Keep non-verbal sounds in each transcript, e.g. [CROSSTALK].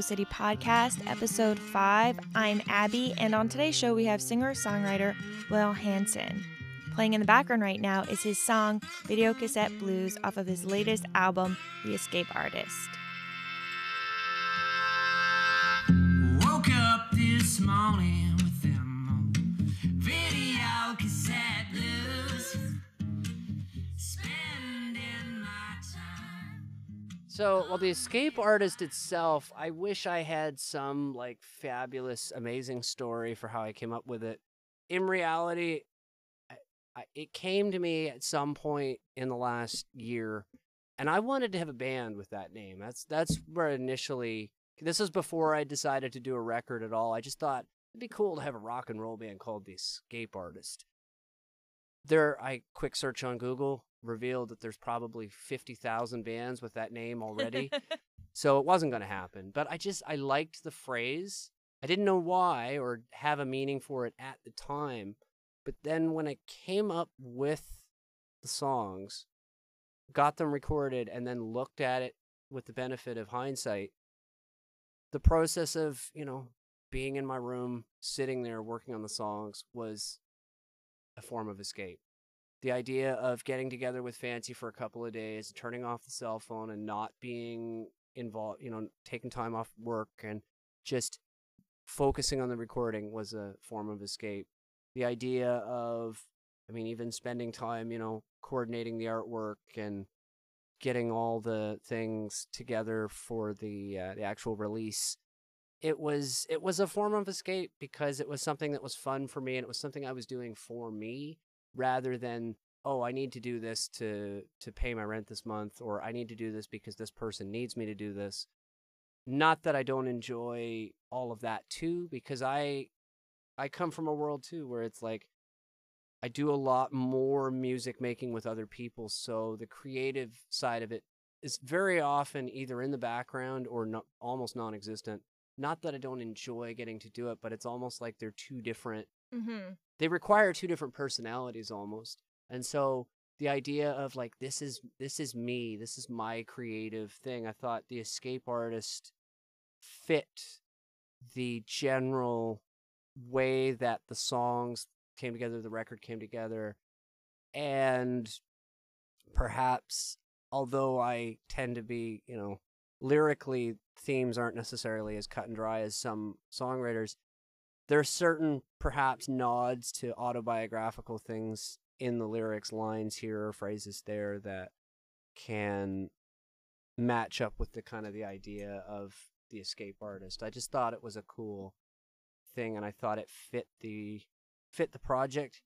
City Podcast, episode 5. I'm Abby, and on today's show, we have singer songwriter Will Hansen. Playing in the background right now is his song Video Cassette Blues off of his latest album, The Escape Artist. So, well, the escape artist itself, I wish I had some like fabulous, amazing story for how I came up with it. In reality, I, I, it came to me at some point in the last year, and I wanted to have a band with that name. That's that's where initially. This was before I decided to do a record at all. I just thought it'd be cool to have a rock and roll band called the Escape Artist. There, I quick search on Google revealed that there's probably 50,000 bands with that name already. [LAUGHS] so it wasn't going to happen. But I just, I liked the phrase. I didn't know why or have a meaning for it at the time. But then when I came up with the songs, got them recorded, and then looked at it with the benefit of hindsight, the process of, you know, being in my room, sitting there working on the songs was a form of escape the idea of getting together with Fancy for a couple of days, turning off the cell phone and not being involved, you know, taking time off work and just focusing on the recording was a form of escape. The idea of, I mean, even spending time, you know, coordinating the artwork and getting all the things together for the uh, the actual release it was it was a form of escape because it was something that was fun for me and it was something I was doing for me rather than oh i need to do this to to pay my rent this month or i need to do this because this person needs me to do this. Not that i don't enjoy all of that too because i i come from a world too where it's like i do a lot more music making with other people so the creative side of it is very often either in the background or not, almost non-existent not that i don't enjoy getting to do it but it's almost like they're two different Mm-hmm. they require two different personalities almost and so the idea of like this is this is me this is my creative thing i thought the escape artist fit the general way that the songs came together the record came together and perhaps although i tend to be you know lyrically themes aren't necessarily as cut and dry as some songwriters. There are certain perhaps nods to autobiographical things in the lyrics lines here or phrases there that can match up with the kind of the idea of the escape artist. I just thought it was a cool thing and i thought it fit the fit the project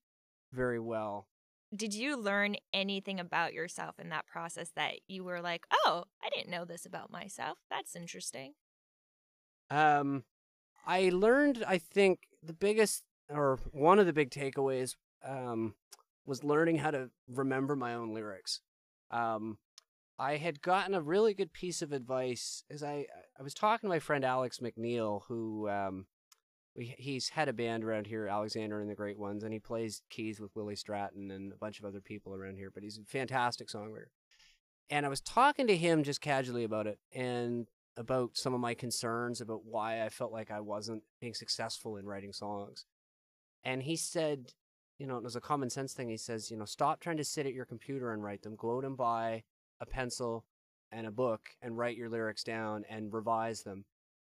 very well Did you learn anything about yourself in that process that you were like, oh, I didn't know this about myself? That's interesting. Um, I learned, I think, the biggest or one of the big takeaways um, was learning how to remember my own lyrics. Um, I had gotten a really good piece of advice as I I was talking to my friend Alex McNeil, who um, he's had a band around here, Alexander and the Great Ones, and he plays keys with Willie Stratton and a bunch of other people around here. But he's a fantastic songwriter. And I was talking to him just casually about it, and about some of my concerns about why I felt like I wasn't being successful in writing songs. And he said, you know, it was a common sense thing. He says, you know, stop trying to sit at your computer and write them. Go out and buy a pencil and a book and write your lyrics down and revise them.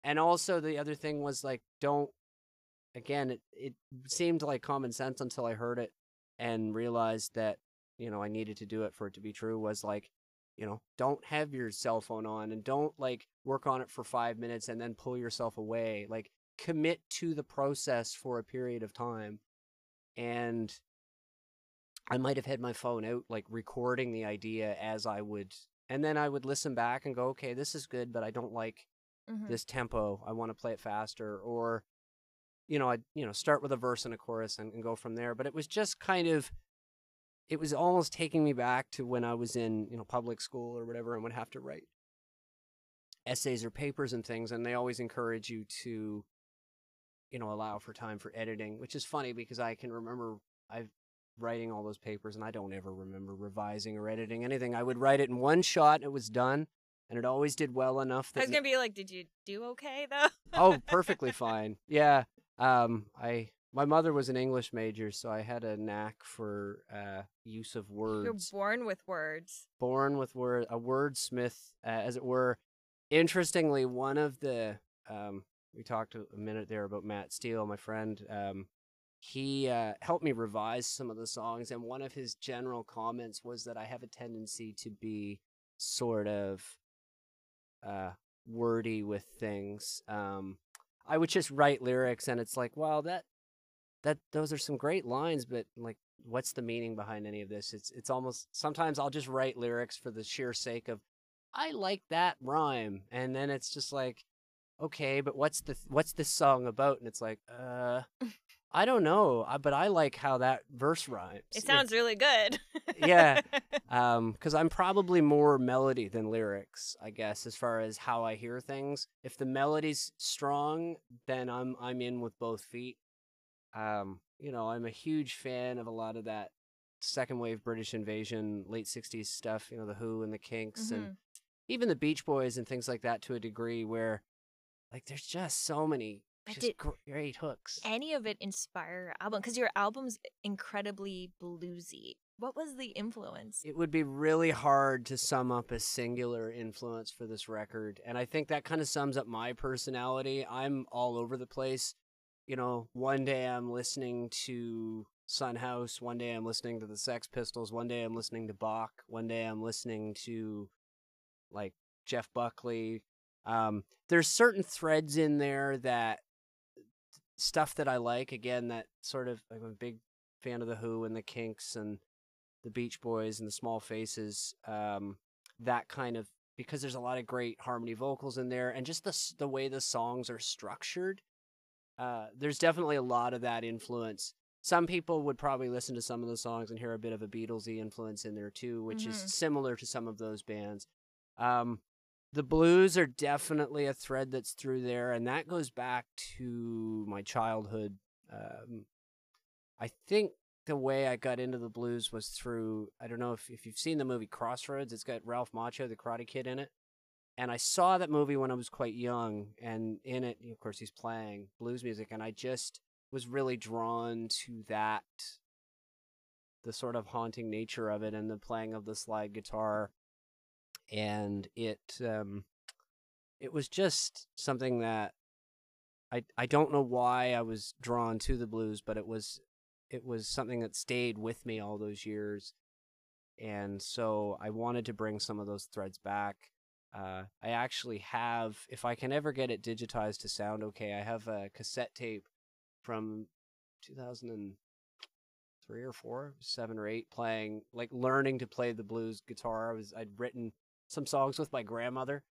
And also the other thing was like, don't, again, it, it seemed like common sense until I heard it and realized that, you know, I needed to do it for it to be true was like, you know, don't have your cell phone on and don't like work on it for five minutes and then pull yourself away. Like commit to the process for a period of time. And I might have had my phone out, like recording the idea as I would, and then I would listen back and go, okay, this is good, but I don't like Mhm. this tempo. I want to play it faster. Or, you know, I'd, you know start with a verse and a chorus and, and go from there. But it was just kind of it was almost taking me back to when I was in, you know, public school or whatever and would have to write essays or papers and things and they always encourage you to you know, allow for time for editing, which is funny because I can remember I've writing all those papers and I don't ever remember revising or editing anything. I would write it in one shot, and it was done, and it always did well enough that I was gonna be like, did you do okay though? oh, [LAUGHS] perfectly fine. Yeah. Um, I my mother was an English major, so I had a knack for uh, use of words. You're born with words. Born with word, a wordsmith, uh, as it were. Interestingly, one of the um, we talked a a minute there about Matt Steele, my friend. Um, he uh, helped me revise some of the songs, and one of his general comments was that I have a tendency to be sort of uh, wordy with things. Um, I would just write lyrics, and it's like, well, that that those are some great lines, but like, what's the meaning behind any of this? It's it's almost sometimes I'll just write lyrics for the sheer sake of I like that rhyme, and then it's just like, okay, but what's the what's this song about? And it's like, uh. [LAUGHS] I don't know, uh, but I like how that verse rhymes. It sounds really good. Yeah. [LAUGHS] um because i'm probably more melody than lyrics i guess as far as how i hear things if the melody's strong then i'm i'm in with both feet um you know i'm a huge fan of a lot of that second wave british invasion late 60s stuff you know the who and the kinks and Mhm. even the beach boys and things like that to a degree where like there's just so many But just did great hooks Any of it inspire your album? Because your album's incredibly bluesy. What was the influence? It would be really hard to sum up a singular influence for this record. And I think that kind of sums up my personality. I'm all over the place. You know, one day I'm listening to Son House, one day I'm listening to the Sex Pistols, one day I'm listening to Bach, one day I'm listening to like Jeff Buckley. Um, there's certain threads in there that stuff that I like. Again, that sort of I'm a big fan of the Who and the Kinks and the Beach Boys and the Small Faces. Um, that kind of because there's a lot of great harmony vocals in there, and just the the way the songs are structured. Uh, there's definitely a lot of that influence. Some people would probably listen to some of the songs and hear a bit of a Beatlesy influence in there too, which is Mhm. similar to some of those bands. Um, the blues are definitely a thread that's through there, and that goes back to my childhood. Um, I think the way I got into the blues was through I don't know if, if you've seen the movie Crossroads. It's got Ralph Macchio, the Karate Kid, in it. And I saw that movie when I was quite young, and in it, of course, he's playing blues music, and I just was really drawn to that, the sort of haunting nature of it, and the playing of the slide guitar, and it, um, it was just something that I I don't know why I was drawn to the blues, but it was it was something that stayed with me all those years. And so I wanted to bring some of those threads back. Uh, I actually have, if I can ever get it digitized to sound okay, I have a cassette tape from 2003 or four, seven or eight, playing like learning to play the blues guitar. I was I'd written some songs with my grandmother,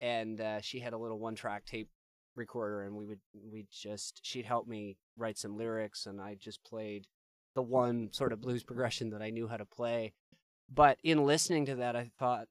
and uh, she had a little one-track tape recorder, and we would we just she'd help me write some lyrics, and I just played the one sort of blues progression that I knew how to play. But in listening to that, I thought,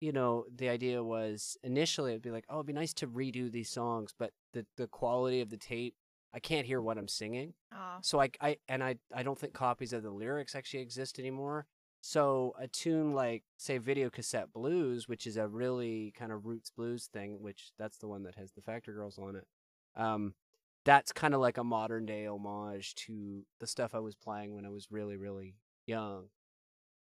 you know, the idea was initially it'd be like, oh, it'd be nice to redo these songs, but the the quality of the tape, I can't hear what I'm singing. Aw. So I, I and I I don't think copies of the lyrics actually exist anymore. So a tune like say Video Cassette Blues, which is a really kind of roots blues thing, which that's the one that has the Factory Girls on it. Um, that's kind of like a modern day homage to the stuff I was playing when I was really really young.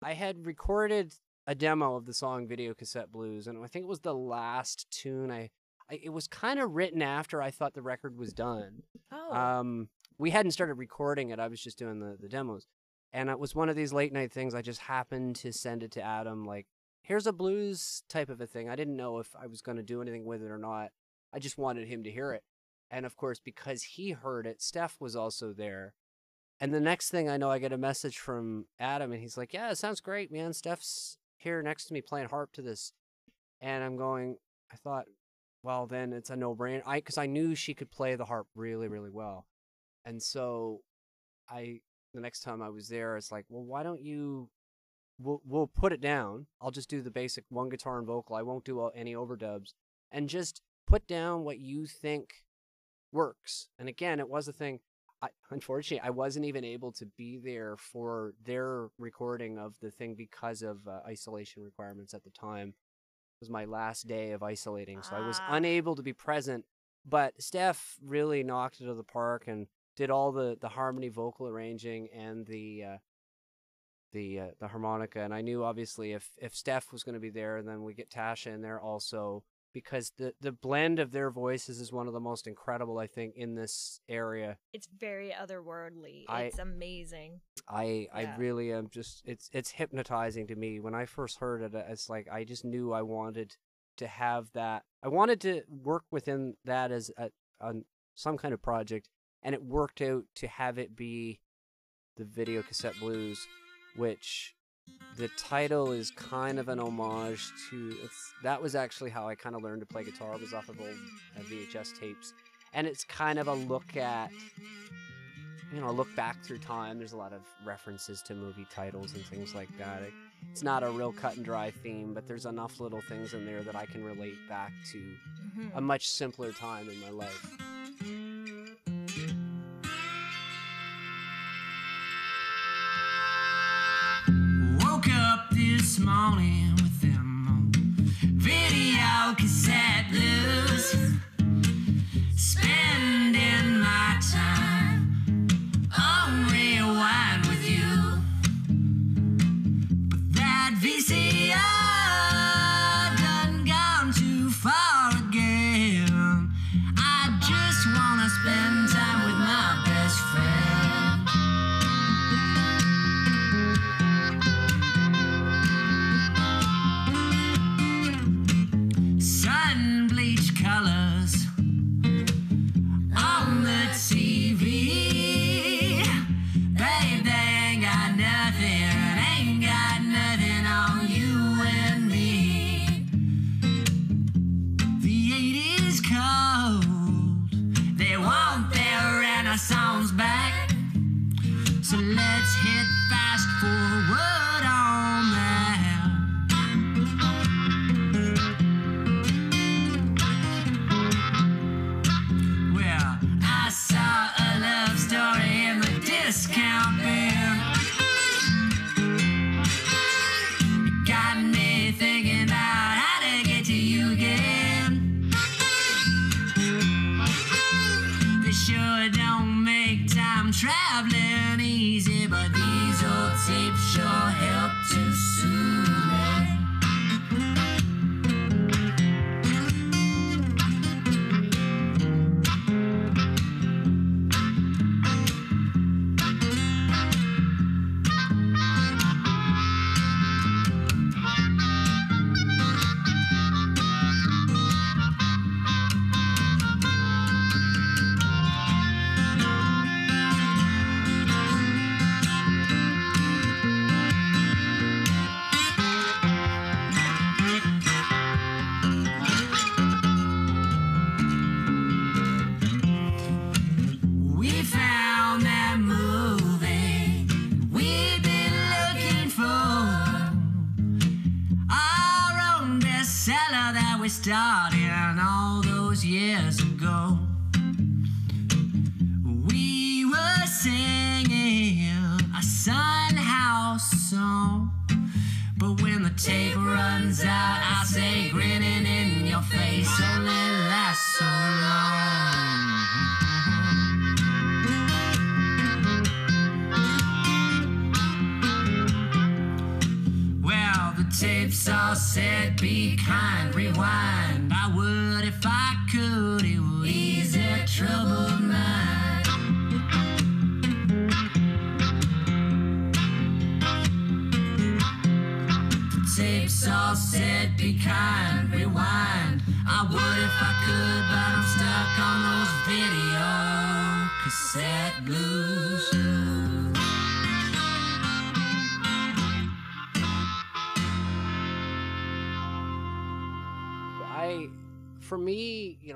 I had recorded a demo of the song Video Cassette Blues, and I think it was the last tune I. I it was kind of written after I thought the record was done. Oh. Um, we hadn't started recording it. I was just doing the, the demos. And it was one of these late night things. I just happened to send it to Adam, like, here's a blues type of a thing. I didn't know if I was going to do anything with it or not. I just wanted him to hear it. And of course, because he heard it, Steph was also there. And the next thing I know, I get a message from Adam, and he's like, Yeah, it sounds great, man. Steph's here next to me playing harp to this. And I'm going, I thought, well, then it's a no brainer. I, because I knew she could play the harp really, really well. And so I, the next time I was there, it's like, well, why don't you, we'll, we'll put it down. I'll just do the basic one guitar and vocal. I won't do all- any overdubs and just put down what you think works. And again, it was a thing. I, unfortunately, I wasn't even able to be there for their recording of the thing because of uh, isolation requirements at the time. It was my last day of isolating, so I was Ah. unable to be present. But Steph really knocked it out of the park and did all the the harmony vocal arranging and the uh, the uh, the harmonica. And I knew obviously if if Steph was going to be there, and then we get Tasha in there also because the the blend of their voices is one of the most incredible I think in this area. It's very otherworldly. I- it's amazing. I I really am just it's it's hypnotizing to me. When I first heard it, it's like I just knew I wanted to have that. I wanted to work within that as a on some kind of project, and it worked out to have it be the video cassette blues, which the title is kind of an homage to it's that was actually how I kind of learned to play guitar was off of old uh, VHS tapes, and it's kind of a look at you know, look back through time. There's a lot of references to movie titles and things like that. It, it's not a real cut and dry theme, but there's enough little things in there that I can relate back to Mhm. a much simpler time in my life. This morning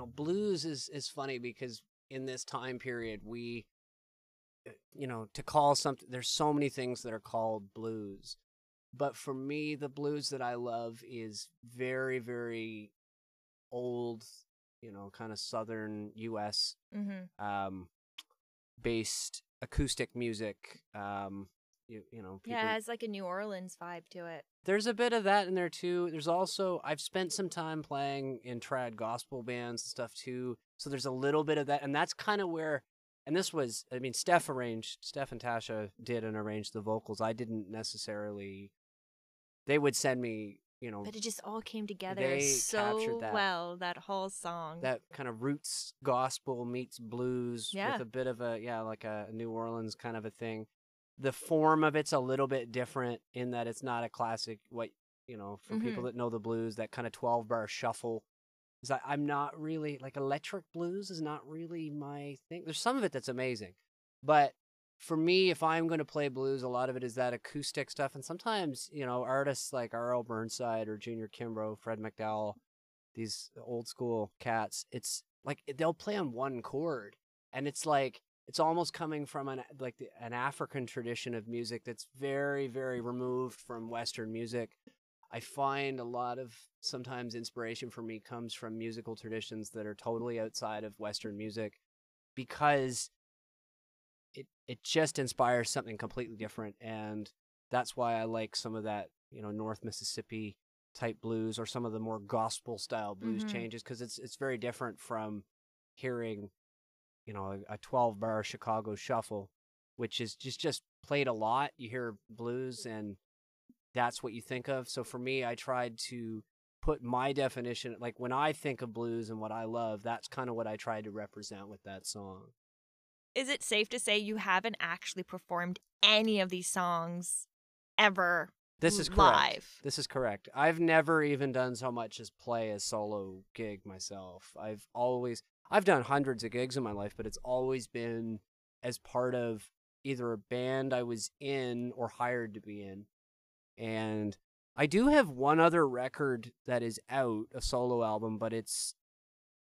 know, blues is is funny because in this time period we, uh, you know, to call something. There's so many things that are called blues, but for me, the blues that I love is very, very old. You know, kind of southern U.S. Mm-hmm. um, based acoustic music. Um, you, you know people, Yeah, it has like a New Orleans vibe to it. there's a bit of that in there too. There's also I've spent some time playing in trad gospel bands and stuff too. So there's a little bit of that, and that's kind of where. And this was, I mean, Steph arranged, Steph and Tasha did and arranged the vocals. I didn't necessarily. They would send me, you know, But it just all came together so that. well, that whole song. that kind of roots gospel meets blues Yeah. with a bit of a yeah like a New Orleans kind of a thing. The form of it's a little bit different in that it's not a classic what you know for people Mhm. that know the blues that kind of 12 bar shuffle. Is that I'm not really like electric blues is not really my thing. There's some of it that's amazing. But for me, if I'm going to play blues, a lot of it is that acoustic stuff. And sometimes, you know, artists like R.L. Burnside or Junior Kimbrough, Fred McDowell, these old school cats, it's like they'll play on one chord. And it's like, it's almost coming from an like the, an African tradition of music that's very, very removed from Western music. I find a lot of sometimes inspiration for me comes from musical traditions that are totally outside of Western music because it it just inspires something completely different and that's why I like some of that, you know, North Mississippi type blues or some of the more gospel style blues Mhm. changes because it's it's very different from hearing, you know, a, a 12 bar Chicago shuffle, which is just just played a lot. You hear blues and that's what you think of. So for me, I tried to put my definition like when I think of blues and what I love, that's kind of what I tried to represent with that song. Is it safe to say you haven't actually performed any of these songs ever This is correct. live? This is correct. I've never even done so much as play a solo gig myself. I've always I've done hundreds of gigs in my life, but it's always been as part of either a band I was in or hired to be in. And I do have one other record that is out, a solo album, but it's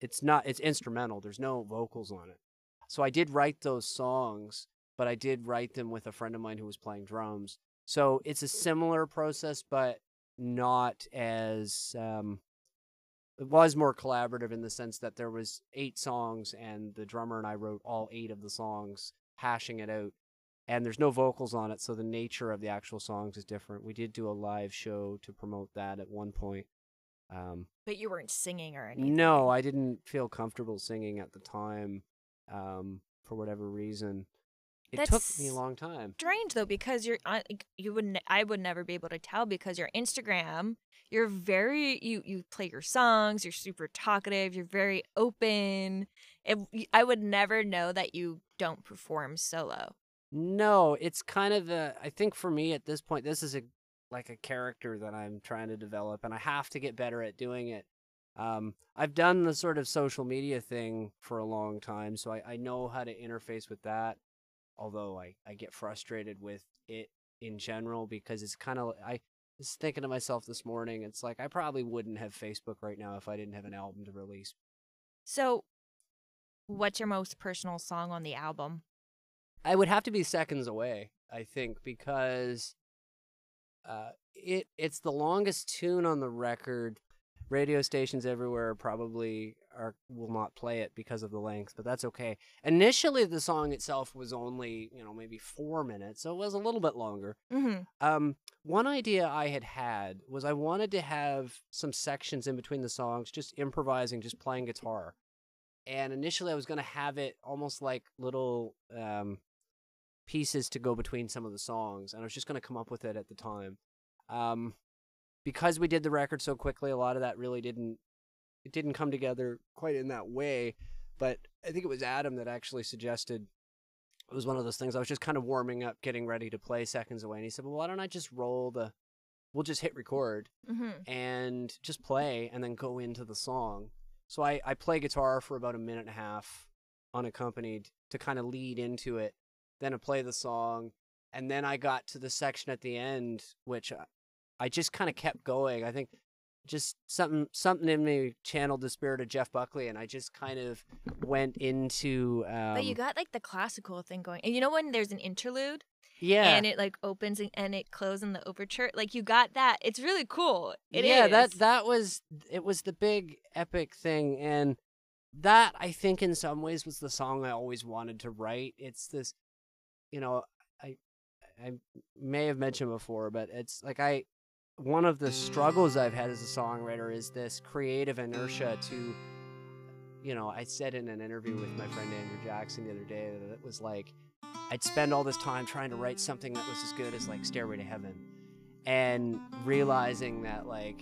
it's not it's instrumental. There's no vocals on it. So I did write those songs, but I did write them with a friend of mine who was playing drums. So it's a similar process, but not as um, it was more collaborative in the sense that there was eight songs and the drummer and I wrote all eight of the songs, hashing it out. And there's no vocals on it, so the nature of the actual songs is different. We did do a live show to promote that at one point. Um, But you weren't singing or anything. no, I didn't feel comfortable singing at the time um, for whatever reason. It took me a long time. strange though because you're you would I would never be able to tell because your Instagram you're very you you play your songs you're super talkative you're very open it, I would never know that you don't perform solo No, it's kind of a. I think for me at this point, this is a like a character that I'm trying to develop, and I have to get better at doing it. Um, I've done the sort of social media thing for a long time, so I, I know how to interface with that. Although I, I get frustrated with it in general because it's kind of I was thinking to myself this morning. It's like I probably wouldn't have Facebook right now if I didn't have an album to release. so what's your most personal song on the album I would have to be seconds away, I think, because uh, it it's the longest tune on the record. Radio stations everywhere are probably are will not play it because of the length, but that's okay. Initially, the song itself was only you know maybe four minutes, so it was a little bit longer. mm-hmm. Um, one idea I had had was I wanted to have some sections in between the songs, just improvising, just playing guitar. And initially, I was going to have it almost like little um, pieces to go between some of the songs, and I was just going to come up with it at the time. Um, because we did the record so quickly, a lot of that really didn't it didn't come together quite in that way. But I think it was Adam that actually suggested it was one of those things I was just kind of warming up, getting ready to play seconds away. And he said, Well, why don't I just roll the, we'll just hit record Mm-hmm. and just play and then go into the song. So I, I play guitar for about a minute and a half unaccompanied to kind of lead into it. Then I play the song. And then I got to the section at the end, which I, I just kind of kept going. I think just something something in me channeled the spirit of Jeff Buckley, and I just kind of went into. Um, but you got like the classical thing going and you know when there's an interlude yeah, and it like opens and, and it closes in the overture like you got that it's really cool It yeah, that is. that was it was the big epic thing, and that I think in some ways was the song I always wanted to write. It's this, you know, I I may have mentioned before, but it's like I one of the struggles I've had as a songwriter is this creative inertia to you know, I said in an interview with my friend Andrew Jackson the other day that it was like I'd spend all this time trying to write something that was as good as like Stairway to Heaven and realizing that like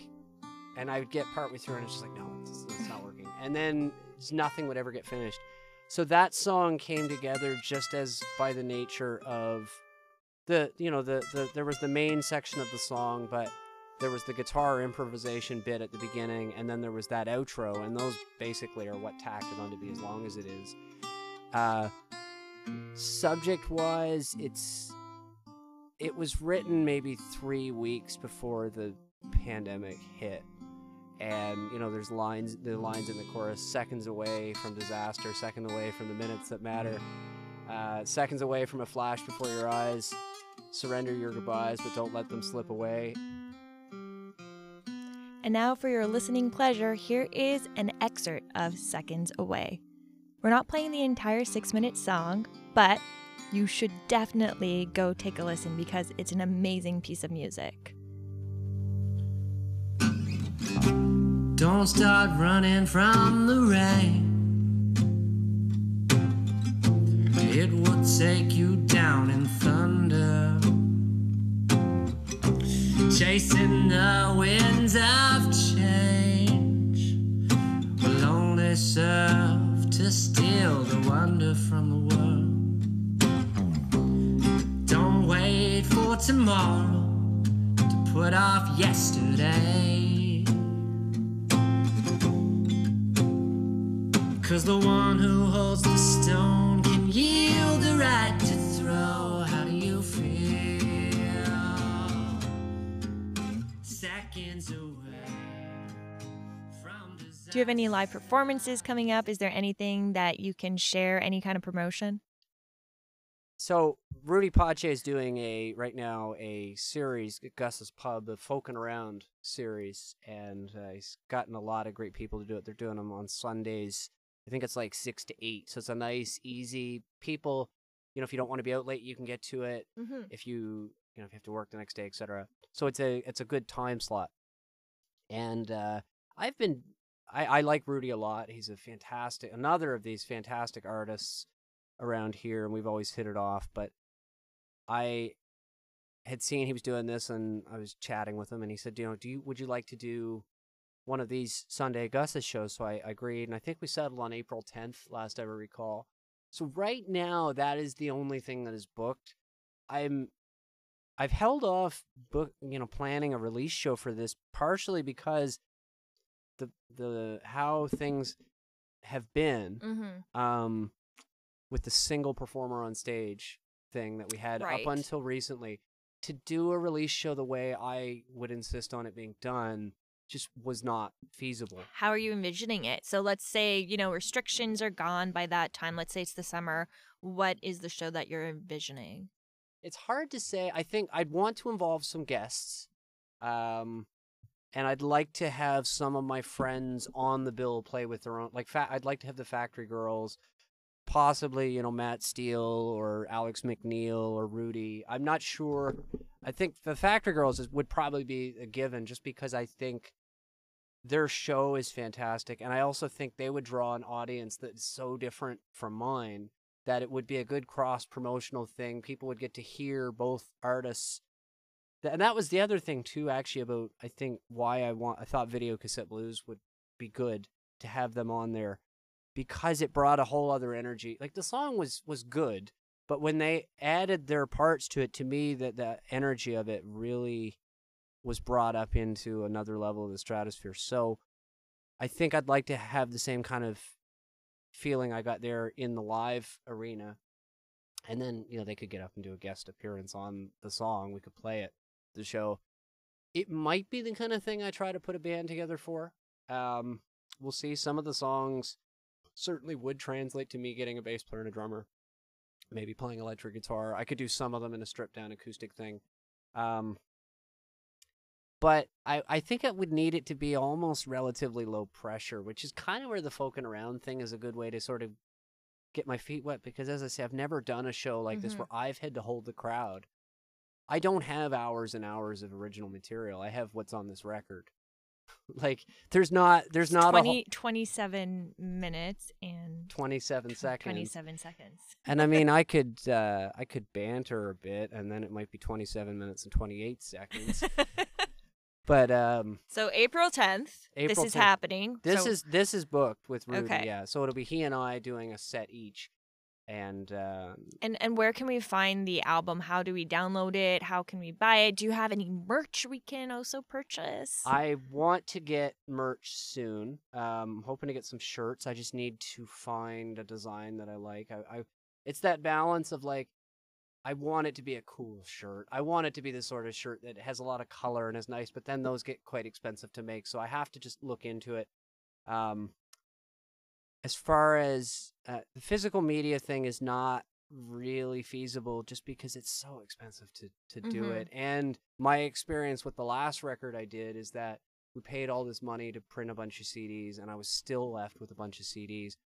and I would get partway through and it's just like no, it's, it's not working. And then nothing would ever get finished. So that song came together just as by the nature of the you know the, the there was the main section of the song but there was the guitar improvisation bit at the beginning and then there was that outro and those basically are what tacked it on to be as long as it is. Uh, subject wise it's it was written maybe three weeks before the pandemic hit. And you know there's lines the lines in the chorus seconds away from disaster second away from the minutes that matter uh, seconds away from a flash before your eyes surrender your goodbyes but don't let them slip away And now, for your listening pleasure, here is an excerpt of Seconds Away. We're not playing the entire six minute song, but you should definitely go take a listen because it's an amazing piece of music. Don't start running from the rain. It will take you down in thunder. Chasing the winds of change will only serve to steal the wonder from the world. Don't wait for tomorrow to put off yesterday. Cause the one who holds the stone Do you have any live performances coming up? Is there anything that you can share, any kind of promotion? So Rudy Pache is doing a right now a series Gus's Pub, the Folkin' Around series, and uh, he's gotten a lot of great people to do it. They're doing them on Sundays. I think it's like six to eight, so it's a nice, easy. People, you know, if you don't want to be out late, you can get to it. Mm-hmm. If you, you know, if you have to work the next day, etc. So it's a it's a good time slot. And uh, I've been I, I like Rudy a lot. He's a fantastic another of these fantastic artists around here, and we've always hit it off. But I had seen he was doing this, and I was chatting with him, and he said, "You know, do you would you like to do one of these Sunday at Gus's shows?" So I agreed, and I think we settled on April 10th, last I ever recall. So right now, that is the only thing that is booked. I'm I've held off book, you know, planning a release show for this partially because the the how things have been Mm-hmm. um, with the single performer on stage thing that we had Right. up until recently. To do a release show the way I would insist on it being done just was not feasible. How are you envisioning it? So let's say, you know, restrictions are gone by that time. Let's say it's the summer. What is the show that you're envisioning? It's hard to say. I think I'd want to involve some guests. Um, and I'd like to have some of my friends on the bill play with their own. Like, fa- I'd like to have the Factory Girls, possibly, you know, Matt Steele or Alex McNeil or Rudy. I'm not sure. I think the Factory Girls is, would probably be a given just because I think their show is fantastic. And I also think they would draw an audience that's so different from mine that it would be a good cross promotional thing. People would get to hear both artists. And that was the other thing too, actually, about I think why I want I thought Video Cassette Blues would be good to have them on there because it brought a whole other energy. Like the song was was good, but when they added their parts to it, to me that the energy of it really was brought up into another level of the stratosphere. So I think I'd like to have the same kind of feeling I got there in the live arena. And then, you know, they could get up and do a guest appearance on the song. We could play it, the show. It might be the kind of thing I try to put a band together for. Um, we'll see. Some of the songs certainly would translate to me getting a bass player and a drummer, maybe playing electric guitar. I could do some of them in a stripped down acoustic thing. Um, but I, I think it would need it to be almost relatively low pressure, which is kind of where the folking around thing is a good way to sort of get my feet wet because as I say, I've never done a show like this Mhm. where I've had to hold the crowd. I don't have hours and hours of original material. I have what's on this record. [LAUGHS] like there's not there's not a 20, whole, 27 minutes and 27 seconds. 27 seconds. And I mean, [LAUGHS] I could uh, I could banter a bit, and then it might be 27 minutes and 28 seconds. [LAUGHS] but um, so April 10th, April this is 10th. happening. this So- is this is booked with Rudy. Okay. Yeah, so it'll be he and I doing a set each, and um, and and where can we find the album? How do we download it? How can we buy it? Do you have any merch we can also purchase? I want to get merch soon. Um, hoping to get some shirts. I just need to find a design that I like. I, I it's that balance of like I want it to be a cool shirt. I want it to be the sort of shirt that has a lot of color and is nice, but then those get quite expensive to make, so I have to just look into it. Um, as far as uh, the physical media thing is not really feasible just because it's so expensive to to do Mhm. it. And my experience with the last record I did is that we paid all this money to print a bunch of CDs and I was still left with a bunch of CDs.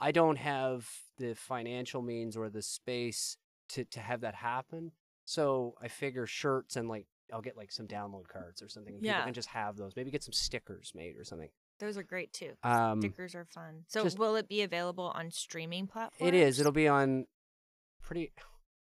I don't have the financial means or the space to to have that happen. So I figure shirts and like I'll get like some download cards or something. and people Yeah. can just have those. Maybe get some stickers made or something. Those are great too. Um, Stickers are fun. So just- will it be available on streaming platforms? It is. It'll be on pretty.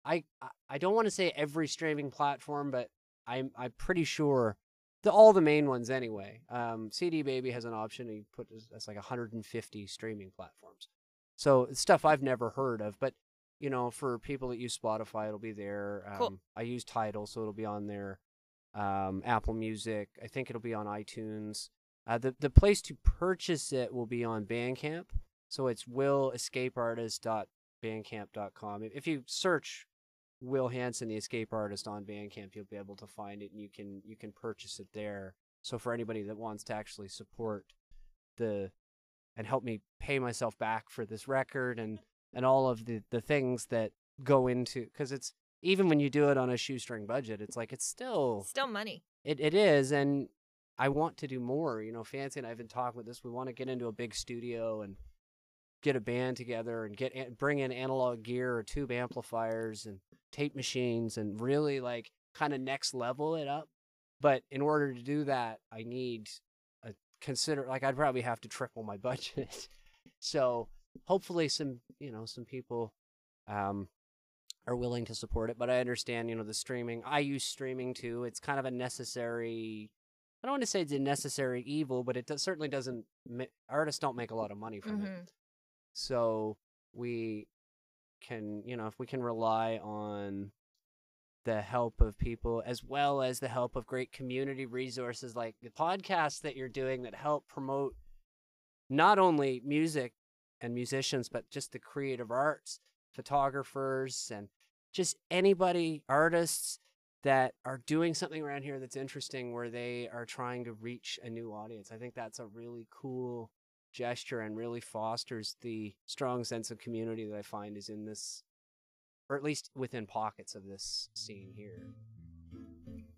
I I- don't want to say every streaming platform, but I'm I'm pretty sure the all the main ones anyway. Um, CD Baby has an option. You put that's like 150 streaming platforms. So stuff I've never heard of, but you know, for people that use Spotify, it'll be there. Um, Cool. I use Tidal, so it'll be on there. Um, Apple Music. I think it'll be on iTunes. Uh, the the place to purchase it will be on Bandcamp. So it's will'escapeartist.bandcamp.com. If if you search Will Hansen, the escape artist, on Bandcamp, you'll be able to find it, and you can you can purchase it there. So for anybody that wants to actually support the and help me pay myself back for this record and and all of the the things that go into because it's even when you do it on a shoestring budget, it's like it's still Still money. it it is, and I want to do more. You know, Fancy and I have been talking with this. We want to get into a big studio and get a band together and get bring in analog gear or tube amplifiers and tape machines and really like kind of next level it up. But in order to do that, I need a consider like I'd probably have to triple my [LAUGHS] budget. so hopefully some you know some people um are willing to support it but i understand you know the streaming i use streaming too it's kind of a necessary i don't want to say it's a necessary evil but it does, certainly doesn't ma- artists don't make a lot of money from it Mhm. so we can you know if we can rely on the help of people as well as the help of great community resources like the podcast that you're doing that help promote not only music and musicians but just the creative arts photographers and just anybody artists that are doing something around here that's interesting where they are trying to reach a new audience i think that's a really cool gesture and really fosters the strong sense of community that i find is in this or at least within pockets of this scene here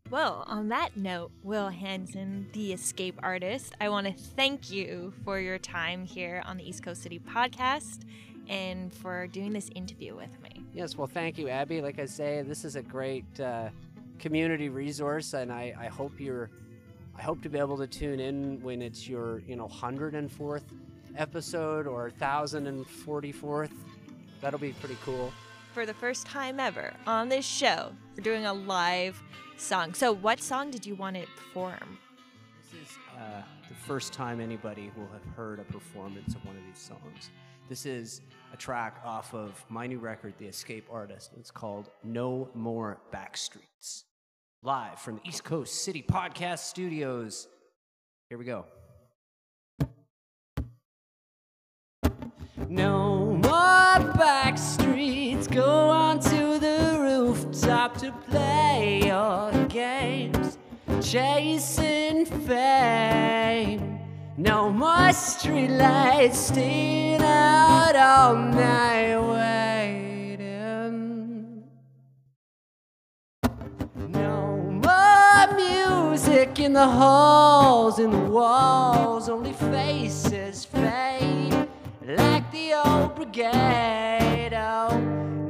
Well, on that note, Will Hansen, the escape artist, I want to thank you for your time here on the East Coast City podcast and for doing this interview with me. Yes, well, thank you, Abby. Like I say, this is a great uh, community resource, and I, I hope you're, I hope to be able to tune in when it's your, you know, hundred and fourth episode or thousand and forty fourth. That'll be pretty cool. For the first time ever on this show, we're doing a live song. So, what song did you want to perform? This is uh, the first time anybody will have heard a performance of one of these songs. This is a track off of my new record, The Escape Artist. It's called No More Backstreets. Live from the East Coast City Podcast Studios. Here we go. No more backstreets. Go on to the rooftop to play your games. Chasing fame. No more streetlights staying out all night waiting. No more music in the halls, in the walls, only faces fade like the old brigade. Oh,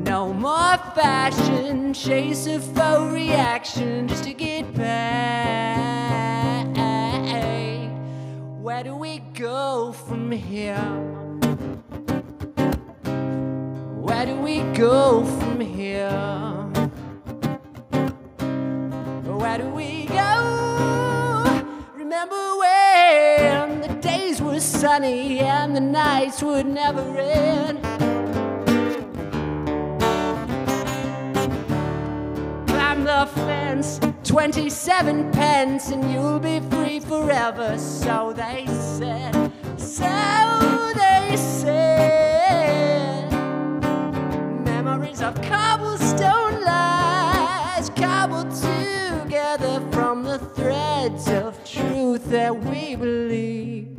no more. fashion, chase a faux reaction just to get paid. Where do we go from here? Where do we go from here? Where do we go? Remember when the days were sunny and the nights would never end? Climb the fence, 27 pence, and you'll be free forever. So they said, so they said. Memories of cobblestone lies cobbled together from the threads of truth that we believe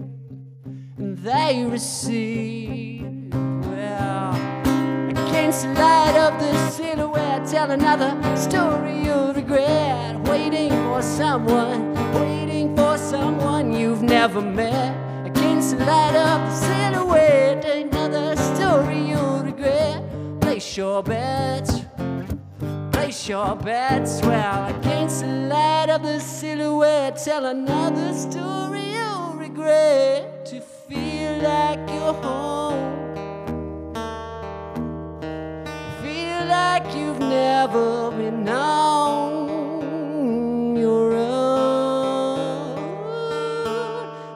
and they receive. Well, against the light of the silhouette, tell another story regret. Waiting for someone, waiting for someone you've never met. Against the light of the silhouette, another story you'll regret. Place your bets, place your bets. Well, against the light of the silhouette, tell another story you'll regret. To feel like you're home. Like you've never been on your own.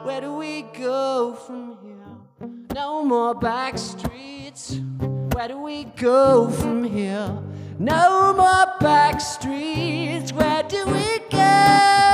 Where do we go from here? No more back streets. Where do we go from here? No more back streets. Where do we go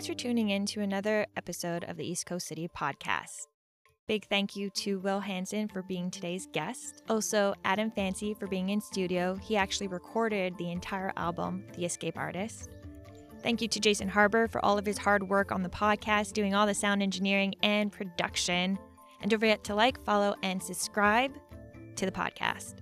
Thanks for tuning in to another episode of the East Coast City podcast. Big thank you to Will Hansen for being today's guest. Also, Adam Fancy for being in studio. He actually recorded the entire album, The Escape Artist. Thank you to Jason Harbor for all of his hard work on the podcast, doing all the sound engineering and production. And don't forget to like, follow, and subscribe to the podcast.